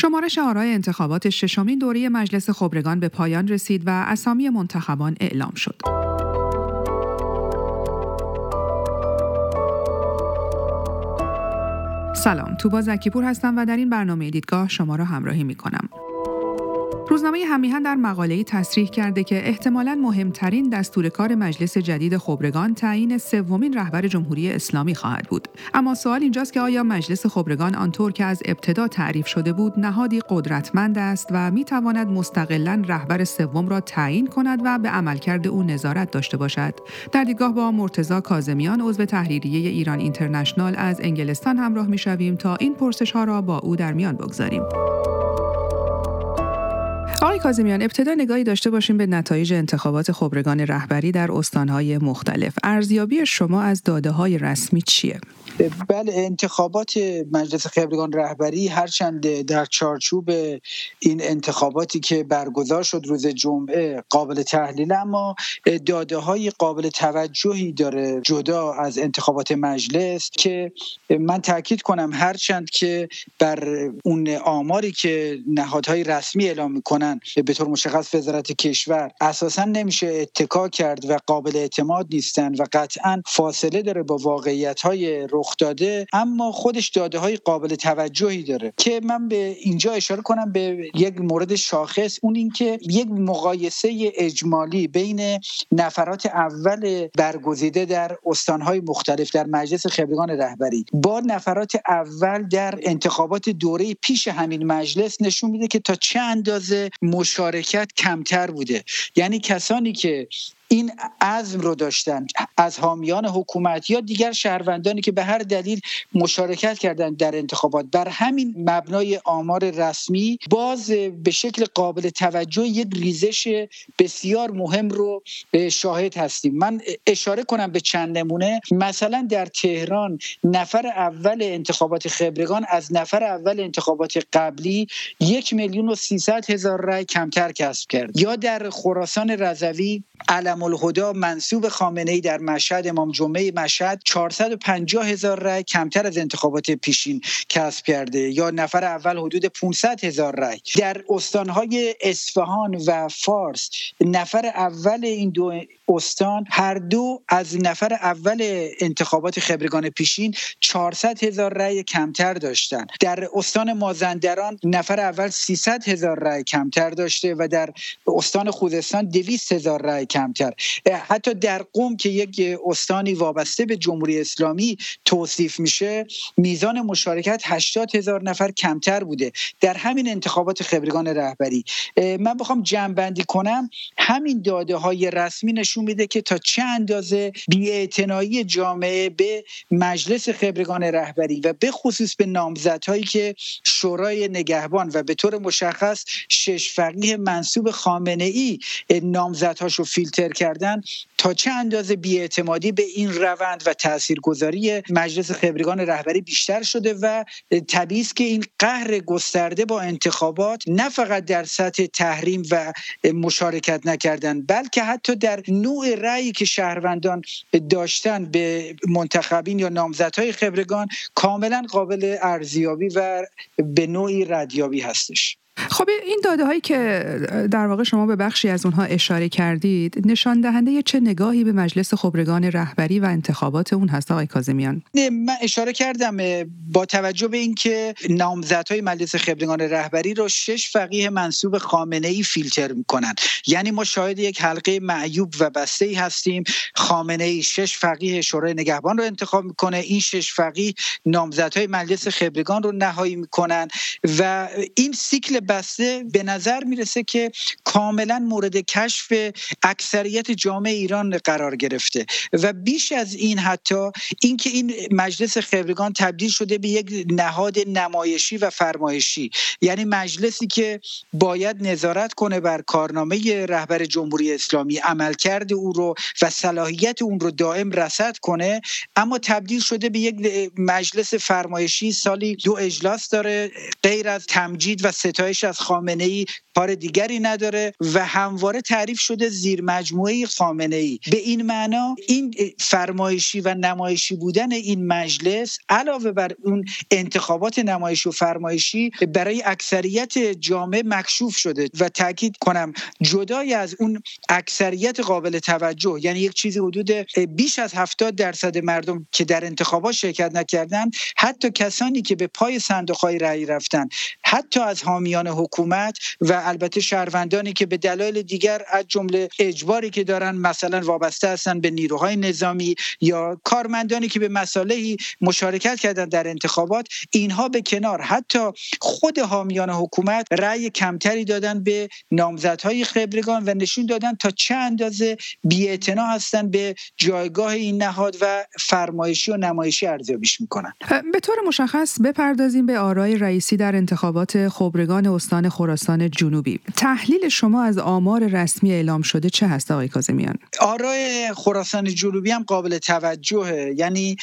شمارش آرای انتخابات ششمین دوره مجلس خبرگان به پایان رسید و اسامی منتخبان اعلام شد. سلام توبا زکیپور هستم و در این برنامه دیدگاه شما را همراهی می کنم. روزنامه همیهن در مقاله‌ای تصریح کرده که احتمالاً مهمترین دستور کار مجلس جدید خبرگان تعیین سومین رهبر جمهوری اسلامی خواهد بود. اما سوال اینجاست که آیا مجلس خبرگان آنطور که از ابتدا تعریف شده بود نهادی قدرتمند است و می تواند مستقلا رهبر سوم را تعیین کند و به عملکرد او نظارت داشته باشد. در دیدگاه با مرتزا کاظمیان عضو تحریریه ایران اینترنشنال از انگلستان همراه می تا این پرسش ها را با او در میان بگذاریم. آقای کازمیان ابتدا نگاهی داشته باشیم به نتایج انتخابات خبرگان رهبری در استانهای مختلف. ارزیابی شما از داده های رسمی چیه؟ بله انتخابات مجلس خبرگان رهبری هرچند در چارچوب این انتخاباتی که برگزار شد روز جمعه قابل تحلیل اما داده های قابل توجهی داره جدا از انتخابات مجلس که من تاکید کنم هرچند که بر اون آماری که نهادهای رسمی اعلام می‌کنن به طور مشخص وزارت کشور. اساسا نمیشه اتکا کرد و قابل اعتماد نیستن و قطعا فاصله داره با واقعیت های رخ داده اما خودش داده های قابل توجهی داره. که من به اینجا اشاره کنم به یک مورد شاخص اون اینکه یک مقایسه اجمالی بین نفرات اول برگزیده در استانهای مختلف در مجلس خبرگان رهبری با نفرات اول در انتخابات دوره پیش همین مجلس نشون میده که تا چه اندازه مشارکت کمتر بوده. یعنی کسانی که این عزم رو داشتن از حامیان حکومت یا دیگر شهروندانی که به هر دلیل مشارکت کردند در انتخابات. بر همین مبنای آمار رسمی باز به شکل قابل توجه یک ریزش بسیار مهم رو شاهد هستیم. من اشاره کنم به چند نمونه. مثلا در تهران نفر اول انتخابات خبرگان از نفر اول انتخابات قبلی یک میلیون و سیصد هزار رای کمتر کسب کرد. یا در خراسان رضوی علم الهدا منصوب خامنه ای در مشهد امام جمعه مشهد 450 هزار رای کمتر از انتخابات پیشین کسب کرده یا نفر اول حدود 500 هزار رای در استانهای اصفهان و فارس نفر اول این دو استان هر دو از نفر اول انتخابات خبرگان پیشین 400 هزار رای کمتر داشتن. در استان مازندران نفر اول 300 هزار رای کمتر داشته و در استان خوزستان 200 هزار رای کمتر. حتی در قوم که یک استانی وابسته به جمهوری اسلامی توصیف میشه میزان مشارکت 80 هزار نفر کمتر بوده. در همین انتخابات خبرگان رهبری. من بخوام جمع کنم همین داده های رسمی نشون نشون میده که تا چه اندازه بیاعتنایی جامعه به مجلس خبرگان رهبری و به خصوص به نامزدهایی که شورای نگهبان و به طور مشخص شش فقیه منصوب خامنه ای نامزدهاش فیلتر کردن تا چه اندازه بیاعتمادی به این روند و تاثیرگذاری مجلس خبرگان رهبری بیشتر شده و طبیعی است که این قهر گسترده با انتخابات نه فقط در سطح تحریم و مشارکت نکردن بلکه حتی در نوع رأیی که شهروندان داشتن به منتخبین یا نامزدهای خبرگان کاملا قابل ارزیابی و به نوعی ردیابی هستش. خب این داده هایی که در واقع شما به بخشی از اونها اشاره کردید نشان دهنده چه نگاهی به مجلس خبرگان رهبری و انتخابات اون هست آقای کاظمیان من اشاره کردم با توجه به اینکه نامزدهای مجلس خبرگان رهبری رو شش فقیه منصوب خامنه ای فیلتر می‌کنن. یعنی ما شاهد یک حلقه معیوب و بسته ای هستیم. خامنه ای شش فقیه شورای نگهبان رو انتخاب می‌کنه. این شش فقیه نامزدهای مجلس خبرگان رو نهایی می‌کنن و این سیکل بسته به نظر می‌رسه که کاملا مورد کشف اکثریت جامعه ایران قرار گرفته. و بیش از این حتی اینکه این مجلس خبرگان تبدیل شده به یک نهاد نمایشی و فرمایشی. یعنی مجلسی که باید نظارت کنه بر کارنامه رهبر جمهوری اسلامی عملکرد او رو و صلاحیت اون رو دائم رصد کنه. اما تبدیل شده به یک مجلس فرمایشی سالی دو اجلاس داره غیر از تمجید و ستایش از خامنه ای کار دیگری نداره داره و همواره تعریف شده زیر مجموعه خامنه ای به این معنا این فرمایشی و نمایشی بودن این مجلس علاوه بر اون انتخابات نمایشی و فرمایشی برای اکثریت جامعه مکشوف شده و تاکید کنم جدای از اون اکثریت قابل توجه یعنی یک چیزی حدود بیش از 70 درصد مردم که در انتخابات شرکت نکردن حتی کسانی که به پای صندوقهای رأی رفتن حتی از حامیان حکومت و البته شهروندانی که به دلایل دیگر از جمله اجباری که دارن مثلا وابسته هستن به نیروهای نظامی یا کارمندانی که به مسائلی مشارکت کردن در انتخابات اینها به کنار حتی خود حامیان حکومت رأی کمتری دادن به نامزدهای خبرگان و نشون دادن تا چه اندازه بی‌اعتنا هستن به جایگاه این نهاد و فرمایشی و نمایشی ارزیابیش می‌کنن. به طور مشخص بپردازیم به آرای رئیسی در انتخابات خبرگان استان خراسان جنوبی تحلیل شما از آمار رسمی اعلام شده چه هست آقای کاظمیان آرای خراسان جنوبی هم قابل توجهه. یعنی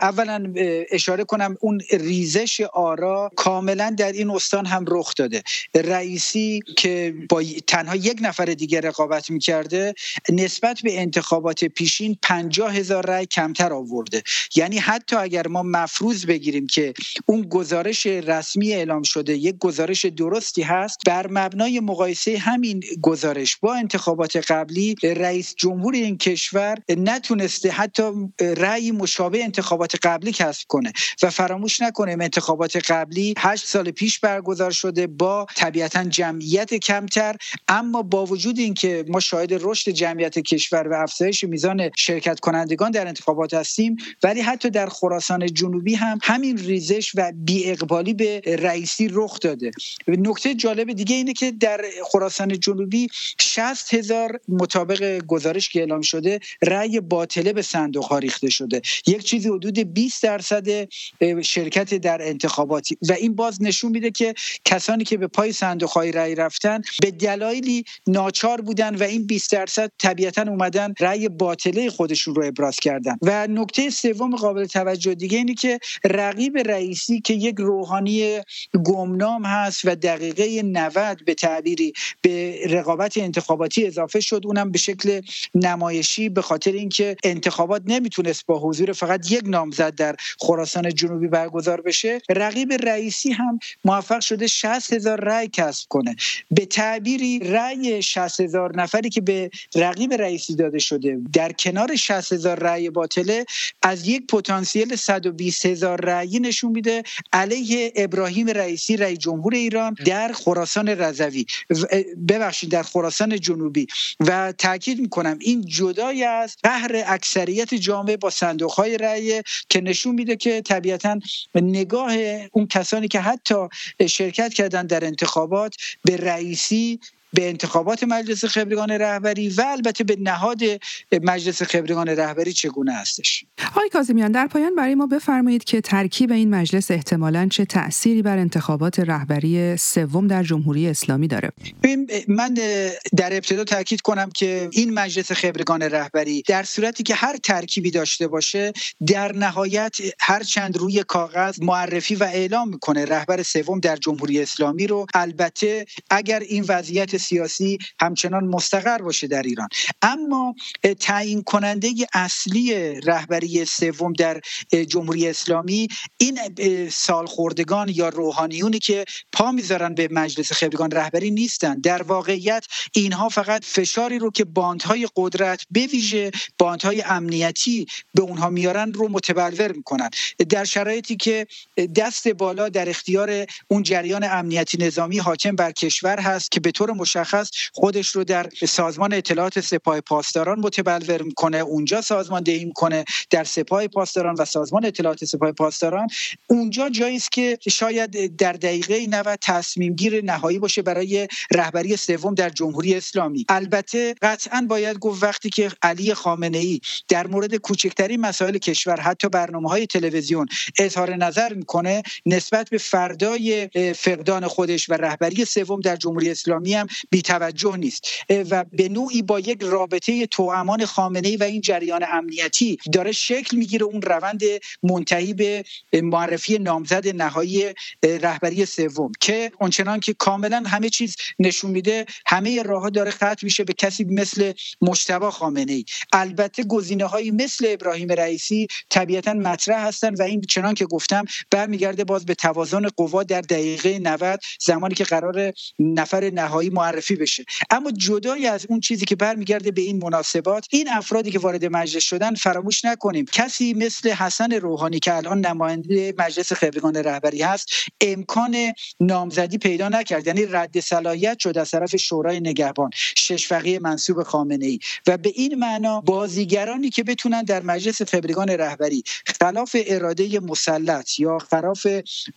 اولا اشاره کنم اون ریزش آرا کاملا در این استان هم رخ داده. رئیسی که با تنها یک نفر دیگر رقابت می‌کرده نسبت به انتخابات پیشین پنجاه هزار رأی کمتر آورده. یعنی حتی اگر ما مفروض بگیریم که اون گزارش رسمی اعلام شده یک گزارش درستی هست بر مبنای مقایسه همین گزارش با انتخابات قبلی رئیس جمهور این کشور نتونسته حتی رأی مشابه انتخابات قبلی کسب کنه و فراموش نکنیم انتخابات قبلی هشت سال پیش برگزار شده با طبیعتا جمعیت کمتر. اما با وجود اینکه ما شاهد رشد جمعیت کشور و افزایش میزان شرکت کنندگان در انتخابات هستیم ولی حتی در خراسان جنوبی هم همین ریزش و بی اقبالی به رئیسی رخ داده. نکته جالب دیگه اینه که در خراسان جنوبی 60 هزار مطابق گزارش که اعلام شده رأی باطله به صندوق ها ریخته شده. یک چیزی حدود 20 درصد شرکت در انتخاباتی. و این باز نشون میده که کسانی که به پای صندوق های رأی رفتن به دلایلی ناچار بودن و این 20 درصد طبیعتا اومدن رأی باطله خودشون رو ابراز کردن. و نکته سوم قابل توجه دیگه اینه که رقیب رئیسی که یک روحانی گمنام هست و دقیقه 90 به تعبیری به رقابت انتخاباتی اضافه شد. اونم به شکل نمایشی به خاطر اینکه انتخابات نمی‌تونست با حضور فقط یک نامزد در خراسان جنوبی برگزار بشه. رقیب رئیسی هم موفق شده 60 هزار رأی کسب کنه. به تعبیری رأی 60 هزار نفری که به رقیب رئیسی داده شده در کنار 60 هزار رأی باطله از یک پتانسیل 120 هزار رأی نشون میده علیه ابراهیم رئیسی رئیس جمهور ایران در خراسان رضوی ببخشید در خراسان جنوبی. و تاکید می‌کنم این جدای از قهر اکثریت جامعه با صندوق های رأی که نشون میده که طبیعتا نگاه اون کسانی که حتی شرکت کردن در انتخابات به رئیسی به انتخابات مجلس خبرگان رهبری و البته به نهاد مجلس خبرگان رهبری چگونه هستش؟ آقای کاظمیان در پایان برای ما بفرمایید که ترکیب این مجلس احتمالا چه تأثیری بر انتخابات رهبری سوم در جمهوری اسلامی داره؟ من در ابتدا تاکید کنم که این مجلس خبرگان رهبری در صورتی که هر ترکیبی داشته باشه در نهایت هر چند روی کاغذ معرفی و اعلام می‌کنه رهبر سوم در جمهوری اسلامی رو. البته اگر این وضعیت سیاسی همچنان مستقر باشه در ایران. اما تعیین کننده اصلی رهبری سوم در جمهوری اسلامی این سالخوردگان یا روحانیونی که پا می‌ذارن به مجلس خبرگان رهبری نیستن. در واقعیت اینها فقط فشاری رو که باندهای قدرت به ویژه باندهای امنیتی به اونها میارن رو متبلور می‌کنن. در شرایطی که دست بالا در اختیار اون جریان امنیتی نظامی حاکم بر کشور هست که به طور مشخص خودش رو در سازمان اطلاعات سپاه پاسداران متبلور می‌کنه. اونجا سازماندهی می‌کنه در سپاه پاسداران و سازمان اطلاعات سپاه پاسداران. اونجا جایی است که شاید در دقیقه 90 تصمیم گیر نهایی باشه برای رهبری سوم در جمهوری اسلامی. البته قطعا باید گفت وقتی که علی خامنه ای در مورد کوچکترین مسائل کشور حتی برنامه های تلویزیون اظهار نظر می‌کنه نسبت به فردای فقدان خودش و رهبری سوم در جمهوری اسلامی هم بیتوجه نیست. و به نوعی با یک رابطه توامان خامنه و این جریان امنیتی داره شکل می‌گیره اون روند منتهی به معرفی نامزد نهایی رهبری سوم که اونچنان که کاملا همه چیز نشون میده همه راه داره ختم میشه به کسی مثل مجتبی خامنه ای البته گزینه هایی مثل ابراهیم رئیسی طبیعتا مطرح هستن و این چنان که گفتم برمیگرده باز به توازن قوا در دقیقه 90 زمانی که قرار نفر نهایی معرفی بشه. اما جدای از اون چیزی که برمیگرده به این مناسبات این افرادی که وارد مجلس شدن فراموش نکنیم. کسی مثل حسن روحانی که الان نماینده مجلس خبرگان رهبری هست امکان نامزدی پیدا نکرد. یعنی رد صلاحیت شد از طرف شورای نگهبان شش فقیه منصوب خامنه ای و به این معنا بازیگرانی که بتونن در مجلس خبرگان رهبری خلاف اراده مسلط یا خلاف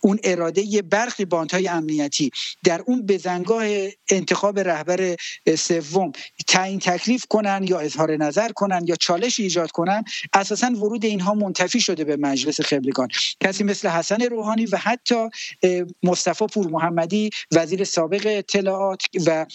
اون اراده برخی باندهای امنیتی در اون بزنگاه انتخاب رهبر سوم تعیین تکلیف کنن یا اظهار نظر کنن یا چالش ایجاد کنن اساسا ورود اینها منتفی شده به مجلس خبرگان. کسی مثل حسن روحانی و حتی مصطفی پور محمدی وزیر سابق اطلاعات و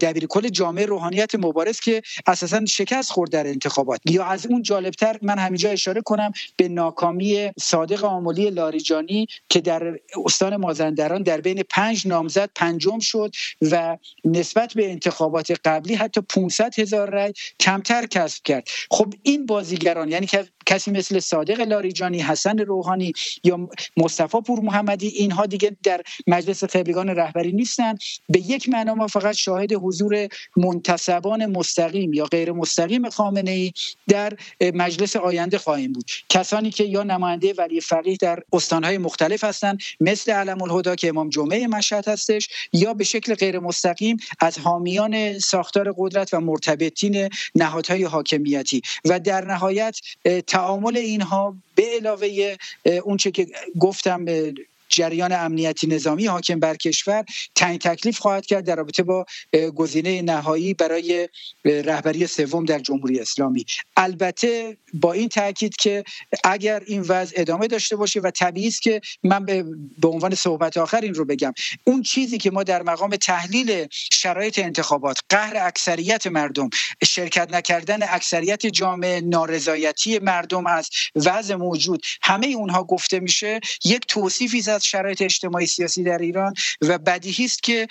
دبیر کل جامعه روحانیت مبارز که اساسا شکست خورد در انتخابات. یا از اون جالبتر من همینجا اشاره کنم به ناکامی صادق آمولی لاریجانی که در استان مازندران در بین پنج نامزد پنجم شد و نسبت به انتخابات قبلی حتی 500 هزار رای کمتر کسب کرد. خب این بازیگران یعنی کسی مثل صادق لاریجانی حسن روحانی یا مصطفی پور محمدی اینها دیگه در مجلس خبرگان رهبری نیستن. به یک معنا ما فقط شاهد حضور منتصبان مستقیم یا غیر مستقیم خامنه ای در مجلس آینده خواهیم بود. کسانی که یا نماینده ولی فقیه در استانهای مختلف هستند مثل علم الهدا که امام جمعه مشهد هستش یا به شکل غیر مستقیم از حامیان ساختار قدرت و مرتبطین نهادهای حاکمیتی. و در نهایت تعامل اینها به علاوه اونچه که گفتم جریان امنیتی نظامی حاکم بر کشور تعیین تکلیف خواهد کرد در رابطه با گزینه نهایی برای رهبری سوم در جمهوری اسلامی. البته با این تاکید که اگر این وضع ادامه داشته باشه و طبیعی است که من به, به عنوان صحبت آخر این رو بگم. اون چیزی که ما در مقام تحلیل شرایط انتخابات قهر اکثریت مردم شرکت نکردن اکثریت جامعه نارضایتی مردم از وضع موجود همه اونها گفته میشه یک توصیفی از شرایط اجتماعی سیاسی در ایران و بدیهی است که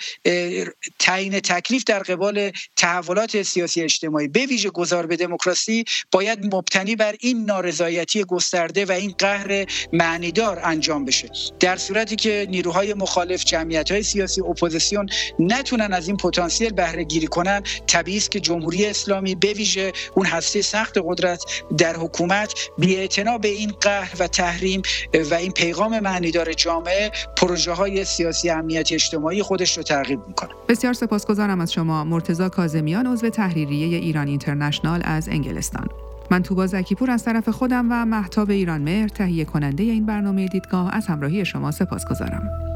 تعیین تکلیف در قبال تحولات سیاسی اجتماعی به ویژه گذار به دموکراسی باید مبتنی بر این نارضایتی گسترده و این قهر معنیدار انجام بشه. در صورتی که نیروهای مخالف جمعیت سیاسی اپوزیسیون نتونن از این پتانسیل بهره گیری کنن طبیعی است که جمهوری اسلامی به ویژه اون هسته سخت قدرت در حکومت بی به این قهر و تحریم و این پیغام معنیدار جامعه پروژه های سیاسی امنیتی اجتماعی خودش رو ترغیب می‌کنه بسیار سپاسگزارم از شما مرتزا کاظمیان عضو تحریریه ایران اینترنشنال از انگلستان من توبا زکیپور از طرف خودم و محتاب ایران مهر تهیه کننده این برنامه دیدگاه از همراهی شما سپاسگزارم.